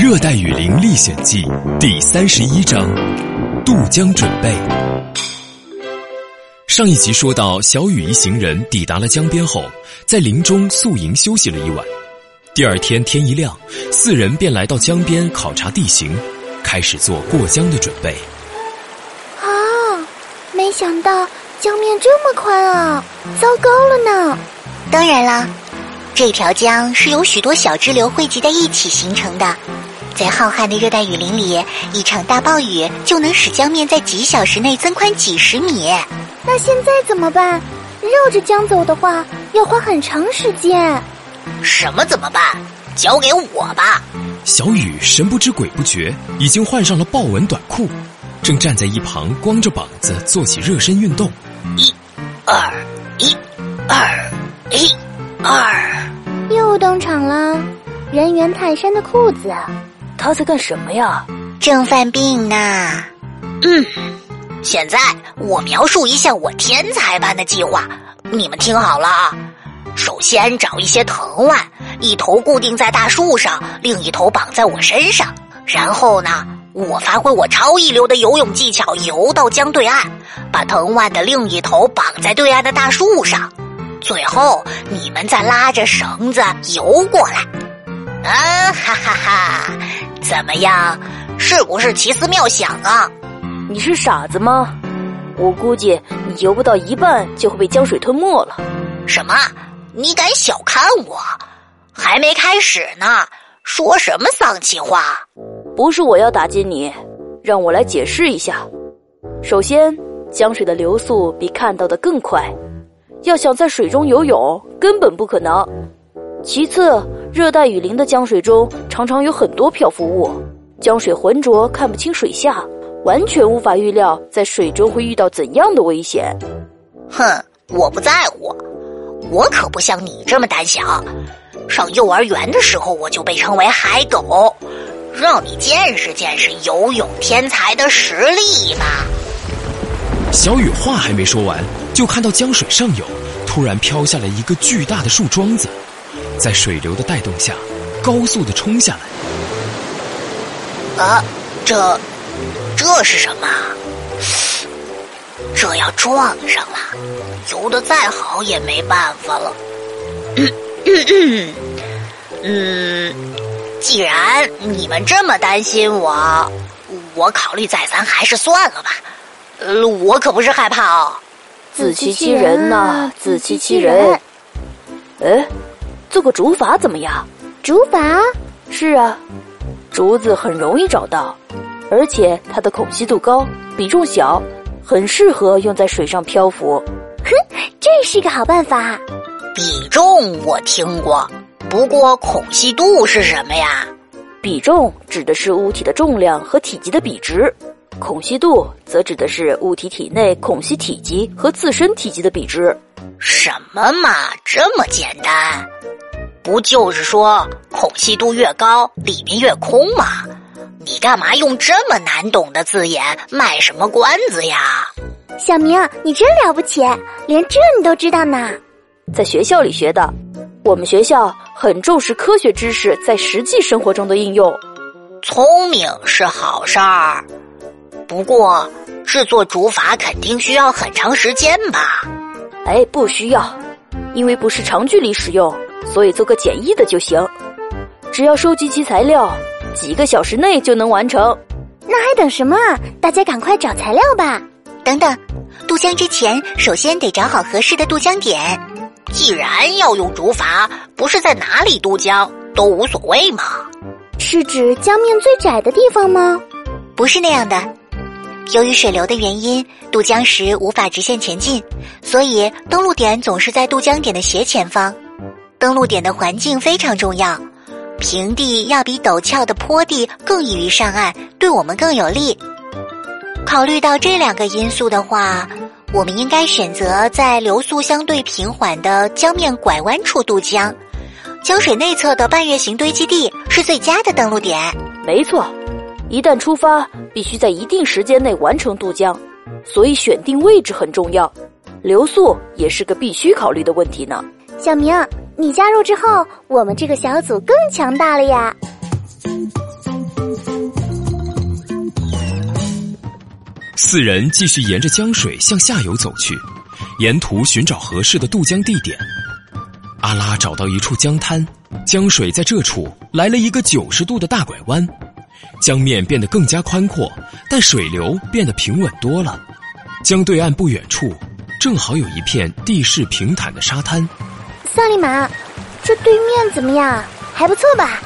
《热带雨林历险记》第三十一章：渡江准备。上一集说到，小雨一行人抵达了江边后，在林中宿营休息了一晚。第二天天一亮，四人便来到江边考察地形，开始做过江的准备。啊，没想到江面这么宽啊！糟糕了呢！当然啦，这条江是由许多小支流汇集在一起形成的。在浩瀚的热带雨林里，一场大暴雨就能使江面在几小时内增宽几十米。那现在怎么办？绕着江走的话，要花很长时间。什么怎么办？交给我吧。小雨神不知鬼不觉，已经换上了豹纹短裤，正站在一旁光着膀子做起热身运动。一、二、一、二、一、二，又登场了，人猿泰山的裤子。他在干什么呀？正犯病呢。嗯，现在我描述一下我天才般的计划，你们听好了啊。首先找一些藤蔓，一头固定在大树上，另一头绑在我身上。然后呢，我发挥我超一流的游泳技巧，游到江对岸，把藤蔓的另一头绑在对岸的大树上。最后，你们再拉着绳子游过来。啊哈哈哈！怎么样？是不是奇思妙想啊？你是傻子吗？我估计你游不到一半就会被江水吞没了。什么？你敢小看我？还没开始呢，说什么丧气话？不是我要打击你，让我来解释一下。首先，江水的流速比看到的更快，要想在水中游泳根本不可能。其次，热带雨林的江水中常常有很多漂浮物，江水浑浊，看不清水下，完全无法预料在水中会遇到怎样的危险。哼，我不在乎，我可不像你这么胆小。上幼儿园的时候我就被称为海狗，让你见识见识游泳天才的实力吧。小雨话还没说完，就看到江水上游突然飘下来一个巨大的树桩子。在水流的带动下，高速的冲下来。啊，这这是什么？这要撞上了，游的再好也没办法了。嗯 嗯嗯，既然你们这么担心我，我考虑再三，还是算了吧。呃，我可不是害怕哦。自欺欺人呐，自欺欺人。哎。做个竹筏怎么样？竹筏是啊，竹子很容易找到，而且它的孔隙度高，比重小，很适合用在水上漂浮。哼，这是个好办法。比重我听过，不过孔隙度是什么呀？比重指的是物体的重量和体积的比值，孔隙度则指的是物体体内孔隙体积和自身体积的比值。什么嘛，这么简单？不就是说孔隙度越高，里面越空吗？你干嘛用这么难懂的字眼卖什么关子呀？小明，你真了不起，连这你都知道呢。在学校里学的，我们学校很重视科学知识在实际生活中的应用。聪明是好事儿，不过制作竹筏肯定需要很长时间吧？哎，不需要，因为不是长距离使用。所以做个简易的就行，只要收集齐材料，几个小时内就能完成。那还等什么啊？大家赶快找材料吧！等等，渡江之前，首先得找好合适的渡江点。既然要用竹筏，不是在哪里渡江都无所谓吗？是指江面最窄的地方吗？不是那样的。由于水流的原因，渡江时无法直线前进，所以登陆点总是在渡江点的斜前方。登陆点的环境非常重要，平地要比陡峭的坡地更易于上岸，对我们更有利。考虑到这两个因素的话，我们应该选择在流速相对平缓的江面拐弯处渡江。江水内侧的半月形堆积地是最佳的登陆点。没错，一旦出发，必须在一定时间内完成渡江，所以选定位置很重要。流速也是个必须考虑的问题呢。小明。你加入之后我们这个小组更强大了呀。四人继续沿着江水向下游走去沿途寻找合适的渡江地点。阿拉找到一处江滩江水在这处来了一个九十度的大拐弯。江面变得更加宽阔但水流变得平稳多了。江对岸不远处正好有一片地势平坦的沙滩。萨利玛，这对面怎么样？还不错吧？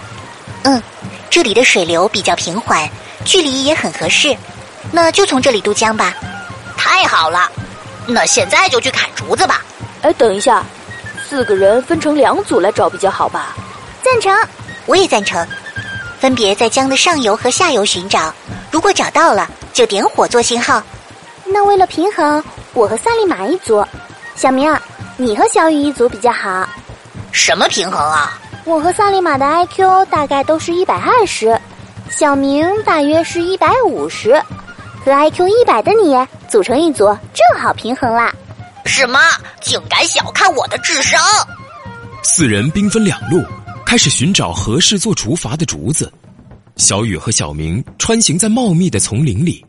嗯，这里的水流比较平缓，距离也很合适，那就从这里渡江吧。太好了，那现在就去砍竹子吧。哎，等一下，四个人分成两组来找比较好吧？赞成，我也赞成。分别在江的上游和下游寻找，如果找到了，就点火做信号。那为了平衡，我和萨利玛一组，小明，你和小雨一组比较好。什么平衡啊？我和萨利玛的 IQ 大概都是一百二十，小明大约是一百五十，和 IQ 一百的你组成一组，正好平衡啦。什么？竟敢小看我的智商！四人兵分两路，开始寻找合适做竹筏的竹子。小雨和小明穿行在茂密的丛林里。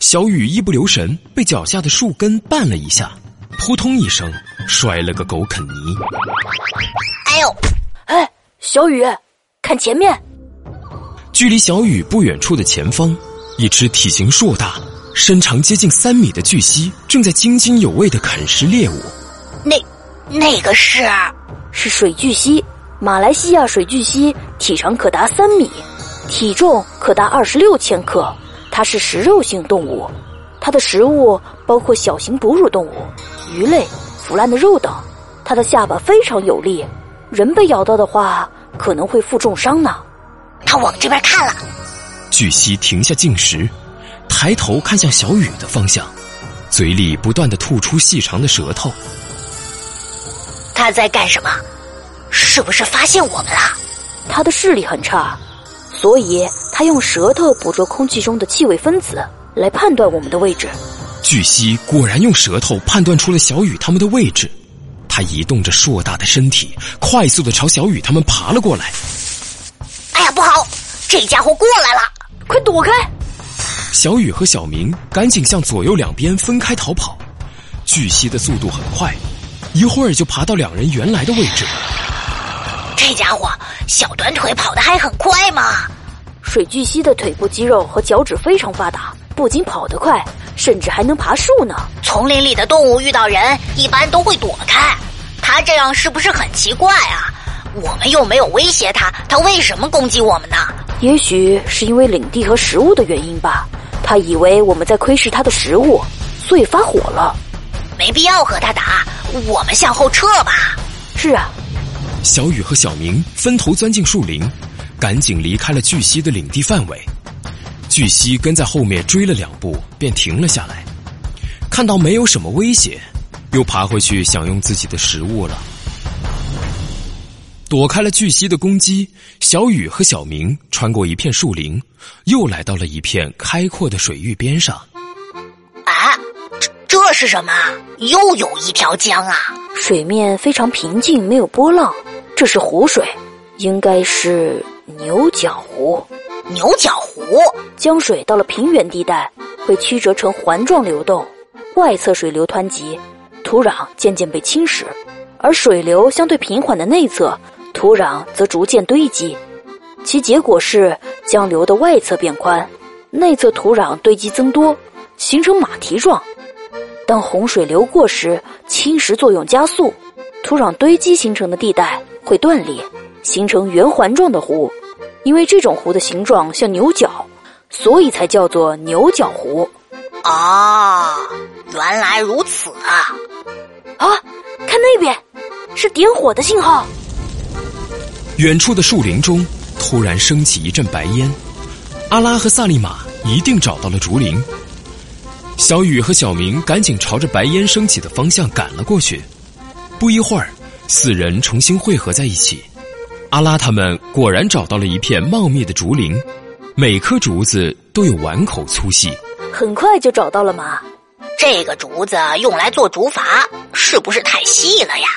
小雨一不留神，被脚下的树根绊了一下，扑通一声摔了个狗啃泥。哎呦！哎，小雨，看前面！距离小雨不远处的前方，一只体型硕大、身长接近三米的巨蜥正在津津有味的啃食猎物。那，那个是？是水巨蜥，马来西亚水巨蜥，体长可达三米，体重可达二十六千克。它是食肉性动物，它的食物包括小型哺乳动物、鱼类、腐烂的肉等。它的下巴非常有力，人被咬到的话可能会负重伤呢。他往这边看了，巨蜥停下进食，抬头看向小雨的方向，嘴里不断的吐出细长的舌头。他在干什么？是不是发现我们了？他的视力很差。所以，他用舌头捕捉空气中的气味分子，来判断我们的位置。巨蜥果然用舌头判断出了小雨他们的位置，它移动着硕大的身体，快速的朝小雨他们爬了过来。哎呀，不好！这家伙过来了，快躲开！小雨和小明赶紧向左右两边分开逃跑。巨蜥的速度很快，一会儿就爬到两人原来的位置。这家伙小短腿跑得还很快嘛！水巨蜥的腿部肌肉和脚趾非常发达，不仅跑得快，甚至还能爬树呢。丛林里的动物遇到人一般都会躲开，它这样是不是很奇怪啊？我们又没有威胁它，它为什么攻击我们呢？也许是因为领地和食物的原因吧。它以为我们在窥视它的食物，所以发火了。没必要和它打，我们向后撤吧。是啊。小雨和小明分头钻进树林，赶紧离开了巨蜥的领地范围。巨蜥跟在后面追了两步，便停了下来。看到没有什么威胁，又爬回去享用自己的食物了。躲开了巨蜥的攻击，小雨和小明穿过一片树林，又来到了一片开阔的水域边上。啊，这这是什么？又有一条江啊！水面非常平静，没有波浪。这是湖水，应该是牛角湖。牛角湖江水到了平原地带，会曲折成环状流动，外侧水流湍急，土壤渐渐被侵蚀；而水流相对平缓的内侧，土壤则逐渐堆积。其结果是江流的外侧变宽，内侧土壤堆积增多，形成马蹄状。当洪水流过时，侵蚀作用加速，土壤堆积形成的地带。会断裂，形成圆环状的湖。因为这种湖的形状像牛角，所以才叫做牛角湖。啊，原来如此啊！啊，看那边，是点火的信号。远处的树林中突然升起一阵白烟，阿拉和萨利玛一定找到了竹林。小雨和小明赶紧朝着白烟升起的方向赶了过去。不一会儿。四人重新汇合在一起，阿拉他们果然找到了一片茂密的竹林，每棵竹子都有碗口粗细。很快就找到了吗？这个竹子用来做竹筏，是不是太细了呀？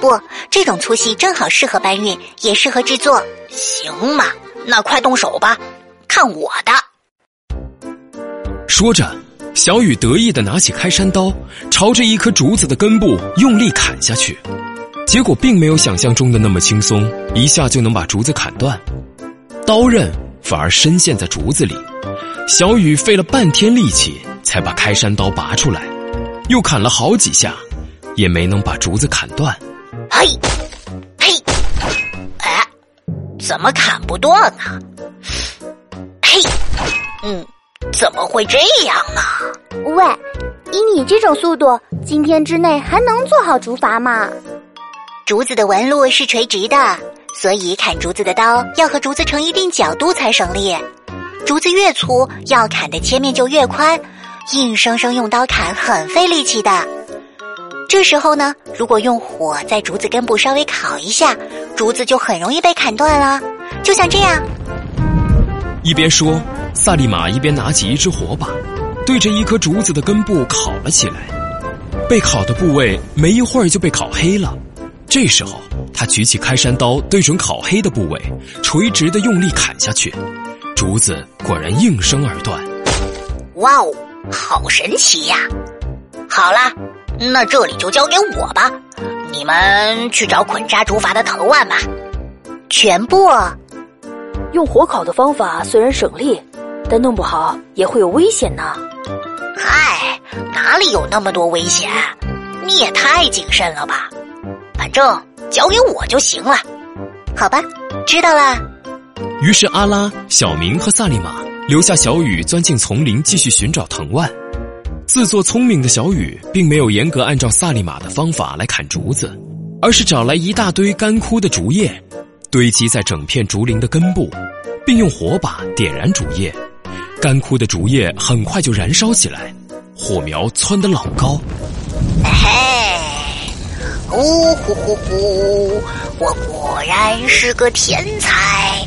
不，这种粗细正好适合搬运，也适合制作。行嘛，那快动手吧，看我的！说着，小雨得意的拿起开山刀，朝着一棵竹子的根部用力砍下去，结果并没有想象中的那么轻松，一下就能把竹子砍断，刀刃反而深陷在竹子里。小雨费了半天力气才把开山刀拔出来，又砍了好几下，也没能把竹子砍断。嘿，嘿，哎，怎么砍不断呢？嘿，嗯。怎么会这样呢？喂，以你这种速度，今天之内还能做好竹筏吗？竹子的纹路是垂直的，所以砍竹子的刀要和竹子成一定角度才省力。竹子越粗，要砍的切面就越宽，硬生生用刀砍很费力气的。这时候呢，如果用火在竹子根部稍微烤一下，竹子就很容易被砍断了。就像这样。一边说。萨利玛一边拿起一支火把，对着一棵竹子的根部烤了起来。被烤的部位没一会儿就被烤黑了。这时候，他举起开山刀，对准烤黑的部位，垂直的用力砍下去。竹子果然应声而断。哇哦，好神奇呀！好啦，那这里就交给我吧。你们去找捆扎竹筏的藤蔓吧。全部用火烤的方法虽然省力。但弄不好也会有危险呢。嗨，哪里有那么多危险？你也太谨慎了吧！反正交给我就行了。好吧，知道了。于是阿拉、小明和萨利玛留下小雨钻进丛林继续寻找藤蔓。自作聪明的小雨并没有严格按照萨利玛的方法来砍竹子，而是找来一大堆干枯的竹叶，堆积在整片竹林的根部，并用火把点燃竹叶。干枯的竹叶很快就燃烧起来，火苗窜得老高。嘿，呼呼呼呼！我果然是个天才，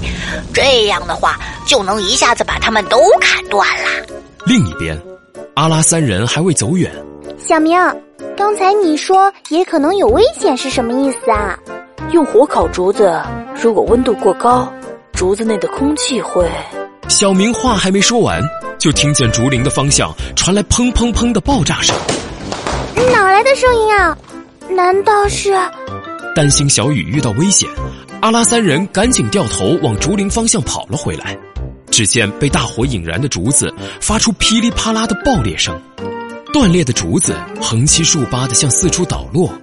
这样的话就能一下子把他们都砍断了。另一边，阿拉三人还未走远。小明，刚才你说也可能有危险是什么意思啊？用火烤竹子，如果温度过高，竹子内的空气会……小明话还没说完，就听见竹林的方向传来砰砰砰的爆炸声。哪来的声音啊？难道是？担心小雨遇到危险，阿拉三人赶紧掉头往竹林方向跑了回来。只见被大火引燃的竹子发出噼里啪啦的爆裂声，断裂的竹子横七竖八的向四处倒落，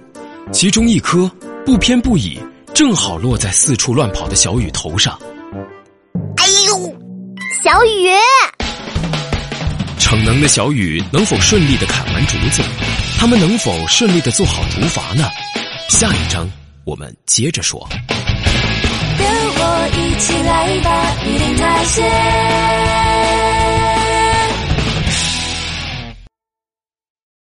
其中一颗不偏不倚，正好落在四处乱跑的小雨头上。哎呦！小雨，能的小雨能否顺利的砍完竹子？他们能否顺利的做好竹筏呢？下一章我们接着说。跟我一起来吧，一定太险。